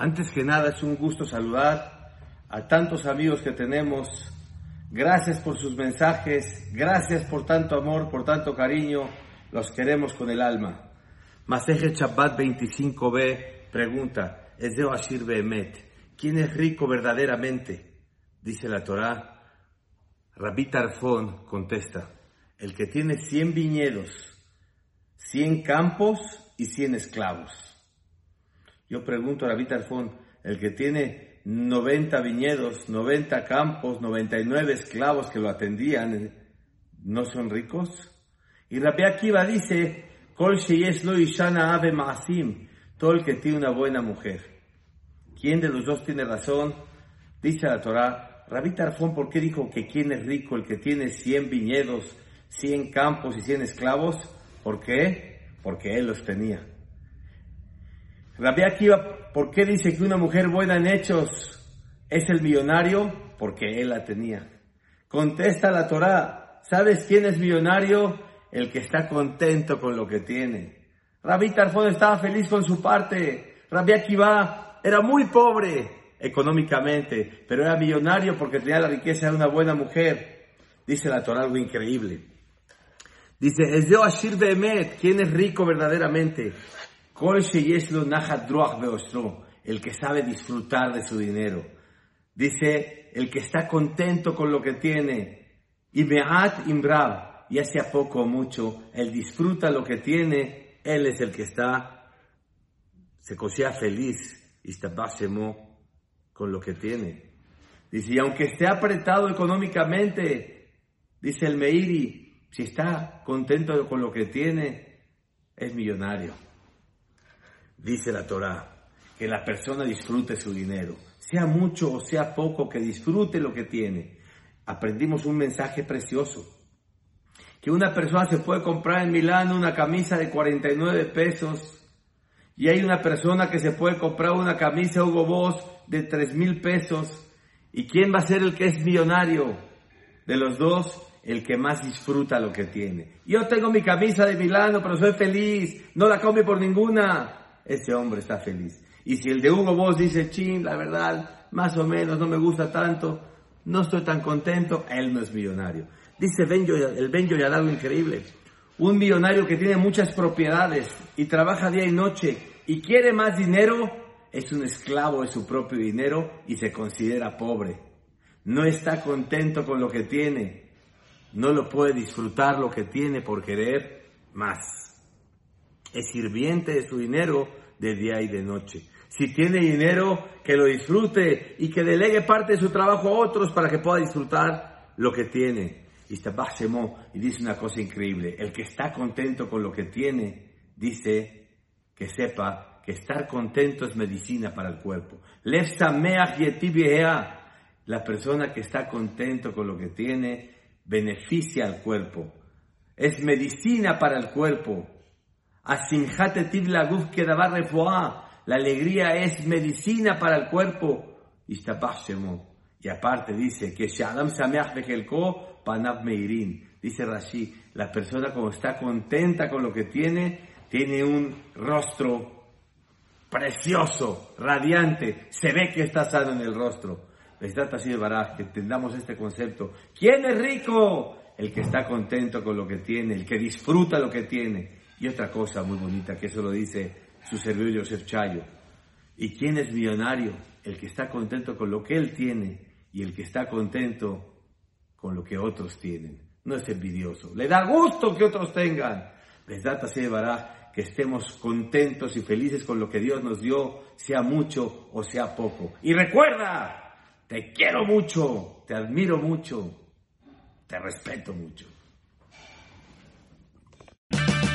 Antes que nada es un gusto saludar a tantos amigos que tenemos. Gracias por sus mensajes, gracias por tanto amor, por tanto cariño. Los queremos con el alma. Maseje Shabbat 25b pregunta, es de Ashir Behemet, ¿quién es rico verdaderamente? Dice la Torá. Rabí Tarfón contesta, el que tiene 100 viñedos, 100 campos y 100 esclavos. Yo pregunto a Rabí Tarfón, el que tiene 90 viñedos, 90 campos, 99 esclavos que lo atendían, ¿no son ricos? Y Rabbi Akiva dice, Kol ave maasim, todo el que tiene una buena mujer. ¿Quién de los dos tiene razón? Dice la Torah, Rabí Tarfón, ¿por qué dijo que quién es rico, el que tiene 100 viñedos, 100 campos y 100 esclavos? ¿Por qué? Porque él los tenía. Rabbi Akiva, ¿por qué dice que una mujer buena en hechos es el millonario? Porque él la tenía. Contesta la Torá, ¿sabes quién es millonario? El que está contento con lo que tiene. Rabbi Tarfón estaba feliz con su parte. Rabbi Akiva era muy pobre económicamente, pero era millonario porque tenía la riqueza de una buena mujer. Dice la Torá algo increíble. Dice, es de Ashir Behemet, ¿quién es rico verdaderamente? El que sabe disfrutar de su dinero. Dice, el que está contento con lo que tiene. Y Beat Imbrav, ya sea poco o mucho, él disfruta lo que tiene, él es el que está, se cosía feliz, y está con lo que tiene. Dice, y aunque esté apretado económicamente, dice el Meiri, si está contento con lo que tiene, es millonario. Dice la Torah, que la persona disfrute su dinero, sea mucho o sea poco, que disfrute lo que tiene. Aprendimos un mensaje precioso, que una persona se puede comprar en Milán una camisa de 49 pesos y hay una persona que se puede comprar una camisa Hugo Boss de 3 mil pesos. ¿Y quién va a ser el que es millonario? De los dos, el que más disfruta lo que tiene. Yo tengo mi camisa de Milano, pero soy feliz, no la cambio por ninguna ese hombre está feliz. Y si el de Hugo Boss dice, chin, la verdad, más o menos, no me gusta tanto, no estoy tan contento, él no es millonario. Dice Benjo, el Benjo algo increíble. Un millonario que tiene muchas propiedades y trabaja día y noche y quiere más dinero, es un esclavo de su propio dinero y se considera pobre. No está contento con lo que tiene. No lo puede disfrutar lo que tiene por querer más es sirviente de su dinero de día y de noche. Si tiene dinero, que lo disfrute y que delegue parte de su trabajo a otros para que pueda disfrutar lo que tiene. Y dice una cosa increíble. El que está contento con lo que tiene, dice que sepa que estar contento es medicina para el cuerpo. La persona que está contento con lo que tiene beneficia al cuerpo. Es medicina para el cuerpo. La alegría es medicina para el cuerpo. Y aparte dice que Dice Rashi, la persona como está contenta con lo que tiene, tiene un rostro precioso, radiante, se ve que está sano en el rostro. Les trata así de baraj, que entendamos este concepto. ¿Quién es rico? El que está contento con lo que tiene, el que disfruta lo que tiene. Y otra cosa muy bonita, que eso lo dice su servidor Joseph Chayo. ¿Y quién es millonario? El que está contento con lo que él tiene y el que está contento con lo que otros tienen. No es envidioso. Le da gusto que otros tengan. Les da llevará que estemos contentos y felices con lo que Dios nos dio, sea mucho o sea poco. Y recuerda, te quiero mucho, te admiro mucho, te respeto mucho.